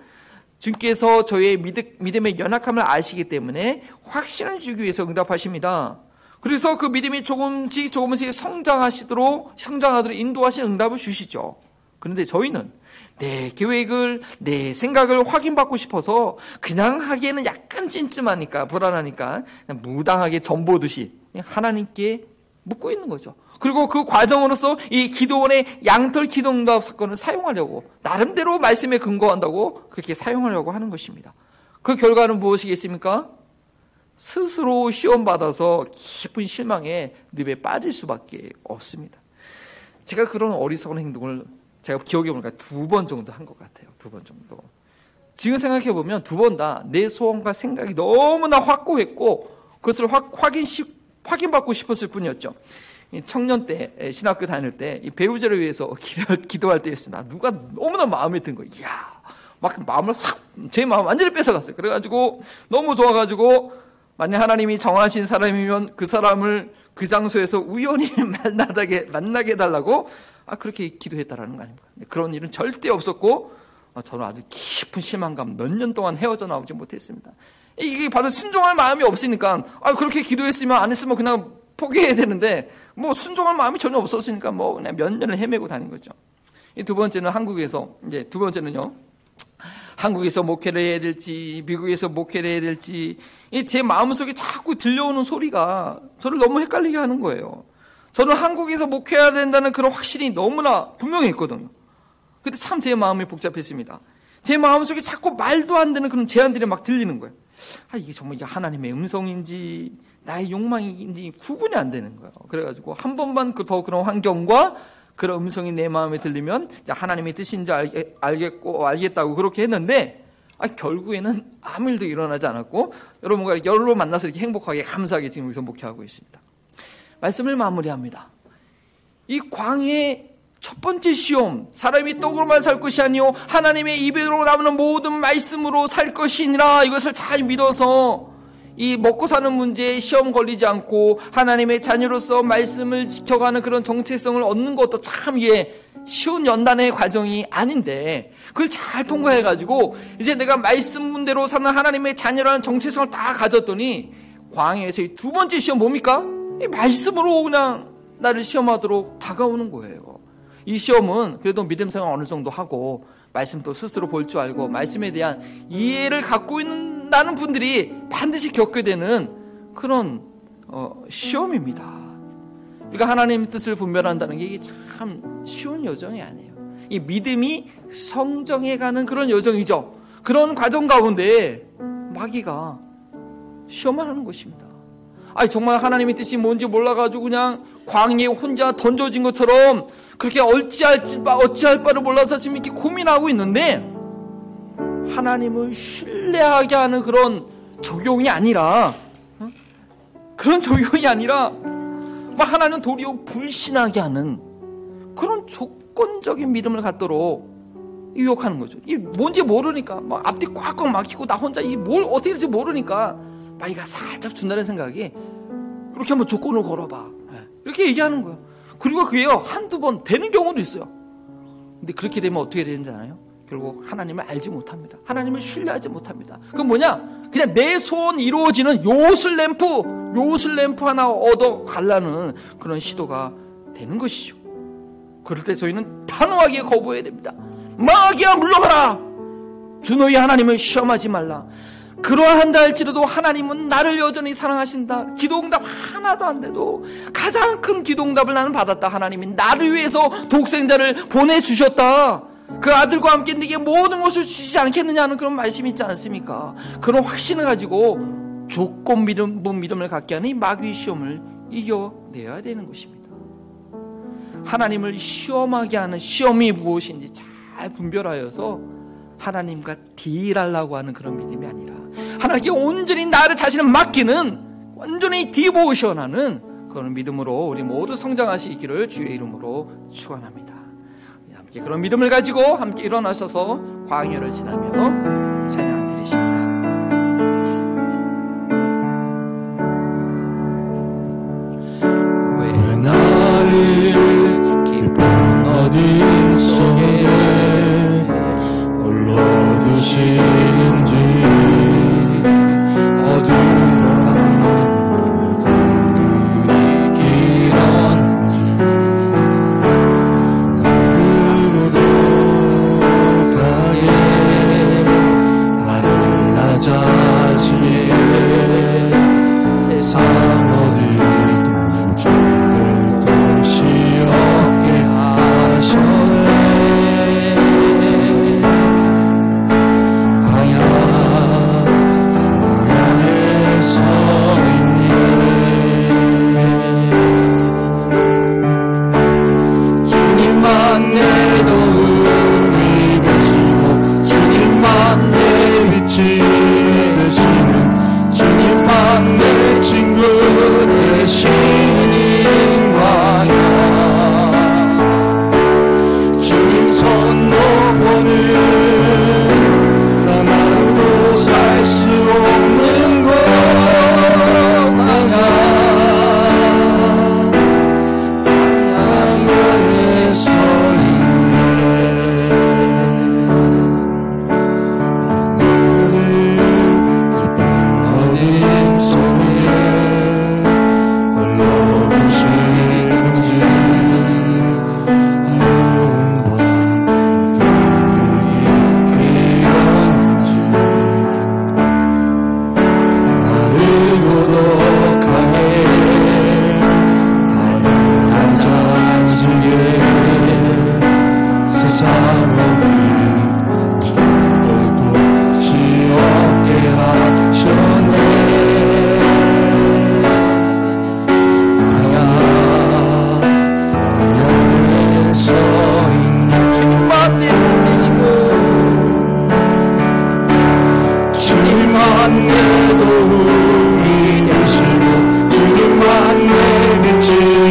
주께서 저의 믿음의 연약함을 아시기 때문에 확신을 주기 위해서 응답하십니다. 그래서 그 믿음이 조금씩 조금씩 성장하시도록 성장하도록 인도하시는 응답을 주시죠. 그런데 저희는 내 계획을 내 생각을 확인받고 싶어서 그냥 하기에는 약간 찜찜하니까 불안하니까 무당하게 전보듯이 하나님께 묻고 있는 거죠. 그리고 그 과정으로서 이 기도원의 양털 기도응답 사건을 사용하려고 나름대로 말씀에 근거한다고 그렇게 사용하려고 하는 것입니다. 그 결과는 무엇이겠습니까? 스스로 시험 받아서 깊은 실망에 늪에 빠질 수밖에 없습니다. 제가 그런 어리석은 행동을 제가 기억해 보니까 두 번 정도 한 것 같아요. 두 번 정도. 지금 생각해 보면 두 번 다 내 소원과 생각이 너무나 확고했고 그것을 확, 확인, 확인받고 싶었을 뿐이었죠. 청년 때 신학교 다닐 때 배우자를 위해서 기도할 때였습니다. 누가 너무나 마음에 든 거예요. 이야, 막 마음을 확 제 마음 완전히 뺏어갔어요. 그래가지고 너무 좋아가지고 만약 하나님이 정하신 사람이면 그 사람을 그 장소에서 우연히 만나게 만나게 해달라고 아 그렇게 기도했다라는 거 아닙니까? 그런 일은 절대 없었고 아, 저는 아주 깊은 실망감 몇 년 동안 헤어져 나오지 못했습니다. 이게 바로 순종할 마음이 없으니까 아 그렇게 기도했으면 안 했으면 그냥 포기해야 되는데 뭐 순종할 마음이 전혀 없었으니까 뭐 그냥 몇 년을 헤매고 다닌 거죠. 이 두 번째는 한국에서 이제 두 번째는요. 한국에서 목회를 해야 될지 미국에서 목회를 해야 될지 제 마음속에 자꾸 들려오는 소리가 저를 너무 헷갈리게 하는 거예요. 저는 한국에서 목회해야 된다는 그런 확신이 너무나 분명히 있거든요. 근데 참 제 마음이 복잡했습니다. 제 마음속에 자꾸 말도 안 되는 그런 제안들이 막 들리는 거예요. 아, 이게 정말 하나님의 음성인지 나의 욕망인지 구분이 안 되는 거예요. 그래가지고 한 번만 그더 그런 환경과 그런 음성이 내 마음에 들리면 하나님의 뜻인지 알겠, 고 알겠다고 그렇게 했는데 아, 결국에는 아무 일도 일어나지 않았고 여러분과 여러 만나서 이렇게 행복하게 감사하게 지금 여기서 목회하고 있습니다. 말씀을 마무리합니다. 이 광해 첫 번째 시험 사람이 떡으로만 살 것이 아니요 하나님의 입에로 나오는 모든 말씀으로 살 것이니라 이것을 잘 믿어서 이 먹고 사는 문제에 시험 걸리지 않고 하나님의 자녀로서 말씀을 지켜가는 그런 정체성을 얻는 것도 참 예, 쉬운 연단의 과정이 아닌데 그걸 잘 통과해 가지고 이제 내가 말씀 문대로 사는 하나님의 자녀라는 정체성을 다 가졌더니 광야에서 이 두 번째 시험 뭡니까? 이 말씀으로 그냥 나를 시험하도록 다가오는 거예요. 이 시험은 그래도 믿음 생활 어느 정도 하고 말씀도 스스로 볼 줄 알고 말씀에 대한 이해를 갖고 있는 분들이 반드시 겪게 되는 그런 어, 시험입니다. 그러니까 하나님 뜻을 분별한다는 게참 쉬운 여정이 아니에요. 이 믿음이 성정해가는 그런 여정이죠. 그런 과정 가운데 마귀가 시험을 하는 것입니다. 아니 정말 하나님의 뜻이 뭔지 몰라가지고 그냥 광야에 혼자 던져진 것처럼 그렇게 어찌할지 바 어찌할 바를 몰라서 지금 이렇게 고민하고 있는데 하나님을 신뢰하게 하는 그런 적용이 아니라 그런 적용이 아니라 막 하나님 도리어 불신하게 하는 그런 조건적인 믿음을 갖도록 유혹하는 거죠. 이 뭔지 모르니까 막 앞뒤 꽉꽉 막히고 나 혼자 이 뭘 어떻게 될지 모르니까 마이가 살짝 준다는 생각이 그렇게 한번 조건을 걸어봐. 이렇게 얘기하는 거예요. 그리고 그게요, 한두 번 되는 경우도 있어요. 근데 그렇게 되면 어떻게 되는지 알아요? 결국 하나님을 알지 못합니다. 하나님을 신뢰하지 못합니다. 그건 뭐냐? 그냥 내 소원 이루어지는 요술 램프, 요술 램프 하나 얻어 갈라는 그런 시도가 되는 것이죠. 그럴 때 저희는 단호하게 거부해야 됩니다. 마귀야 물러가라! 주 너희 하나님을 시험하지 말라. 그러한다 할지라도 하나님은 나를 여전히 사랑하신다. 기도응답 하나도 안 돼도 가장 큰 기도응답을 나는 받았다. 하나님이 나를 위해서 독생자를 보내주셨다. 그 아들과 함께 네게 모든 것을 주시지 않겠느냐는 그런 말씀이 있지 않습니까? 그런 확신을 가지고 조건 믿음, 믿음을 갖게 하는 이 마귀의 시험을 이겨내야 되는 것입니다. 하나님을 시험하게 하는 시험이 무엇인지 잘 분별하여서 하나님과 딜하려고 하는 그런 믿음이 아니라 하나님께 온전히 나를 자신을 맡기는 완전히 디보션하는 그런 믿음으로 우리 모두 성장하시기를 주의 이름으로 축원합니다. 그런 믿음을 가지고 함께 일어나셔서 광야를 지나며 to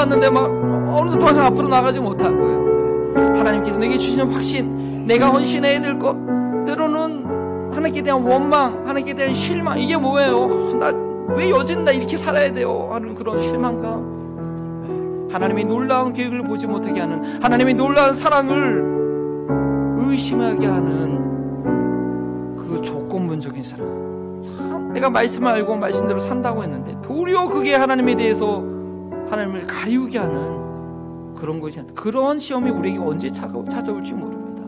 잘 달려왔는데 막 어느덧 더 이상 앞으로 나가지 못한 거예요. 하나님께서 내게 주시는 확신, 내가 헌신해야 될 것, 때로는 하나님께 대한 원망, 하나님께 대한 실망, 이게 뭐예요? 나 왜 여진 나 이렇게 살아야 돼요? 하는 그런 실망감. 하나님의 놀라운 계획을 보지 못하게 하는 하나님의 놀라운 사랑을 의심하게 하는 그 조건문적인 사랑. 참 내가 말씀을 알고 말씀대로 산다고 했는데 도리어 그게 하나님에 대해서 하나님을 가리우게 하는 그런 것이 그런 시험이 우리에게 언제 찾아- 찾아올지 모릅니다.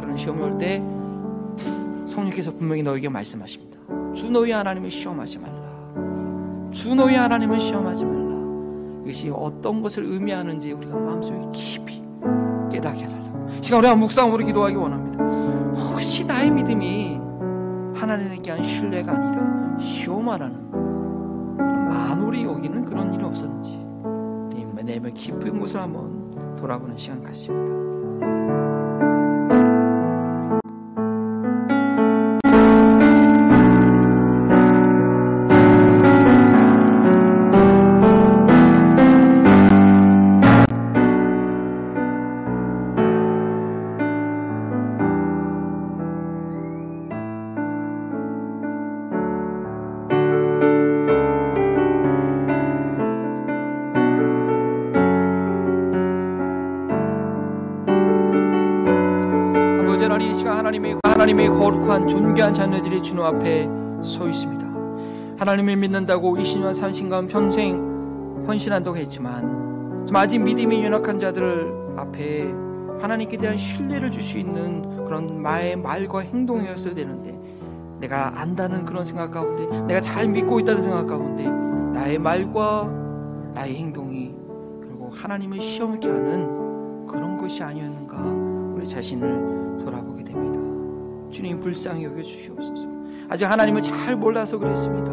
그런 시험이 올 때 성령께서 분명히 너에게 말씀하십니다. 주 너희 하나님을 시험하지 말라. 주 너희 하나님을 시험하지 말라. 이것이 어떤 것을 의미하는지 우리가 마음속에 깊이 깨닫게 해달라고. 이 시간 우리가 묵상으로 기도하기 원합니다. 혹시 나의 믿음이 하나님께 한 신뢰가 아니라 시험하라는 만홀히 여기는 그런 일이 없었는지 우리 내면 깊은 곳을 한번 돌아보는 시간 같습니다. 하나님의 하나님의 거룩한 존귀한 자녀들이 주님 앞에 서 있습니다. 하나님을 믿는다고 20년 30년 평생 헌신한다고 했지만 좀 아직 믿음이 연약한 자들 앞에 하나님께 대한 신뢰를 줄 수 있는 그런 말의 말과 행동이었어야 되는데 내가 안다는 그런 생각 가운데 내가 잘 믿고 있다는 생각 가운데 나의 말과 나의 행동이 그리고 하나님을 시험하게 하는 그런 것이 아니었는가 우리 자신을. 주님 불쌍히 여겨 주시옵소서. 아직 하나님을 잘 몰라서 그랬습니다.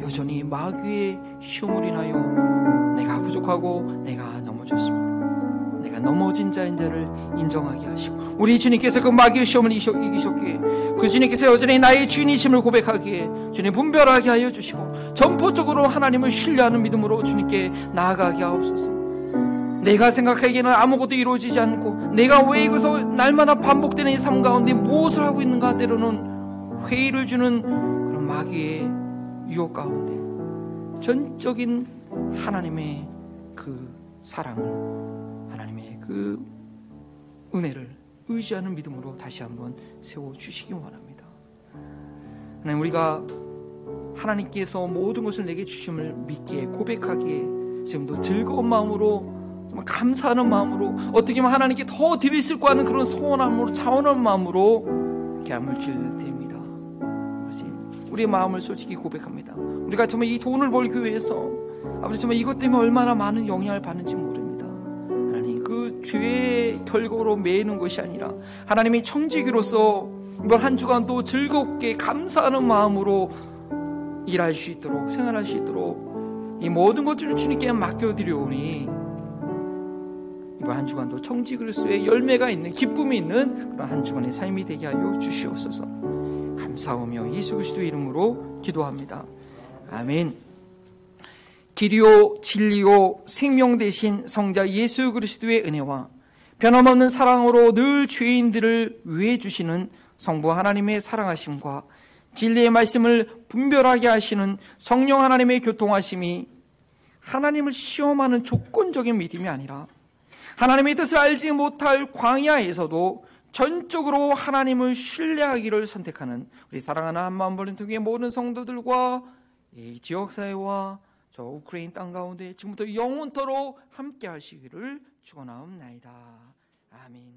여전히 마귀의 시험을 인하여 내가 부족하고 내가 넘어졌습니다. 내가 넘어진 자인 자를 인정하게 하시고 우리 주님께서 그 마귀의 시험을 이기셨- 이기셨기에 그 주님께서 여전히 나의 주인이심을 고백하기에 주님 분별하게 하여 주시고 전포적으로 하나님을 신뢰하는 믿음으로 주님께 나아가게 하옵소서. 내가 생각하기에는 아무것도 이루어지지 않고 내가 왜 이것서 날마다 반복되는 이 삶 가운데 무엇을 하고 있는가 때로는 회의를 주는 그런 마귀의 유혹 가운데 전적인 하나님의 그 사랑을 하나님의 그 은혜를 의지하는 믿음으로 다시 한번 세워 주시기 원합니다. 하나님 우리가 하나님께서 모든 것을 내게 주심을 믿기에 고백하기에 지금도 즐거운 마음으로 정말 감사하는 마음으로 어떻게 보면 하나님께 더 드릴 수 있고 하는 그런 소원함으로 차원한 마음으로 계함을 드립니다. 아버지 우리의 마음을 솔직히 고백합니다. 우리가 정말 이 돈을 벌기 위해서 아버지 정말 이것 때문에 얼마나 많은 영향을 받는지 모릅니다. 하나님 그 죄의 결과로 매이는 것이 아니라 하나님의 청지기로서 이번 한 주간도 즐겁게 감사하는 마음으로 일할 수 있도록 생활할 수 있도록 이 모든 것들을 주님께 맡겨드려오니 이번 한 주간도 청지 그리스도의 열매가 있는 기쁨이 있는 그런 한 주간의 삶이 되게 하여 주시옵소서. 감사하며 예수 그리스도 이름으로 기도합니다. 아멘. 길이요 진리요 생명 대신 성자 예수 그리스도의 은혜와 변함없는 사랑으로 늘 죄인들을 위해 주시는 성부 하나님의 사랑하심과 진리의 말씀을 분별하게 하시는 성령 하나님의 교통하심이 하나님을 시험하는 조건적인 믿음이 아니라 하나님의 뜻을 알지 못할 광야에서도 전적으로 하나님을 신뢰하기를 선택하는 우리 사랑하는 한마음 벌린 통의 모든 성도들과 이 지역사회와 저 우크라이나 땅 가운데 지금부터 영원토록 함께 하시기를 축원하옵나이다. 아멘.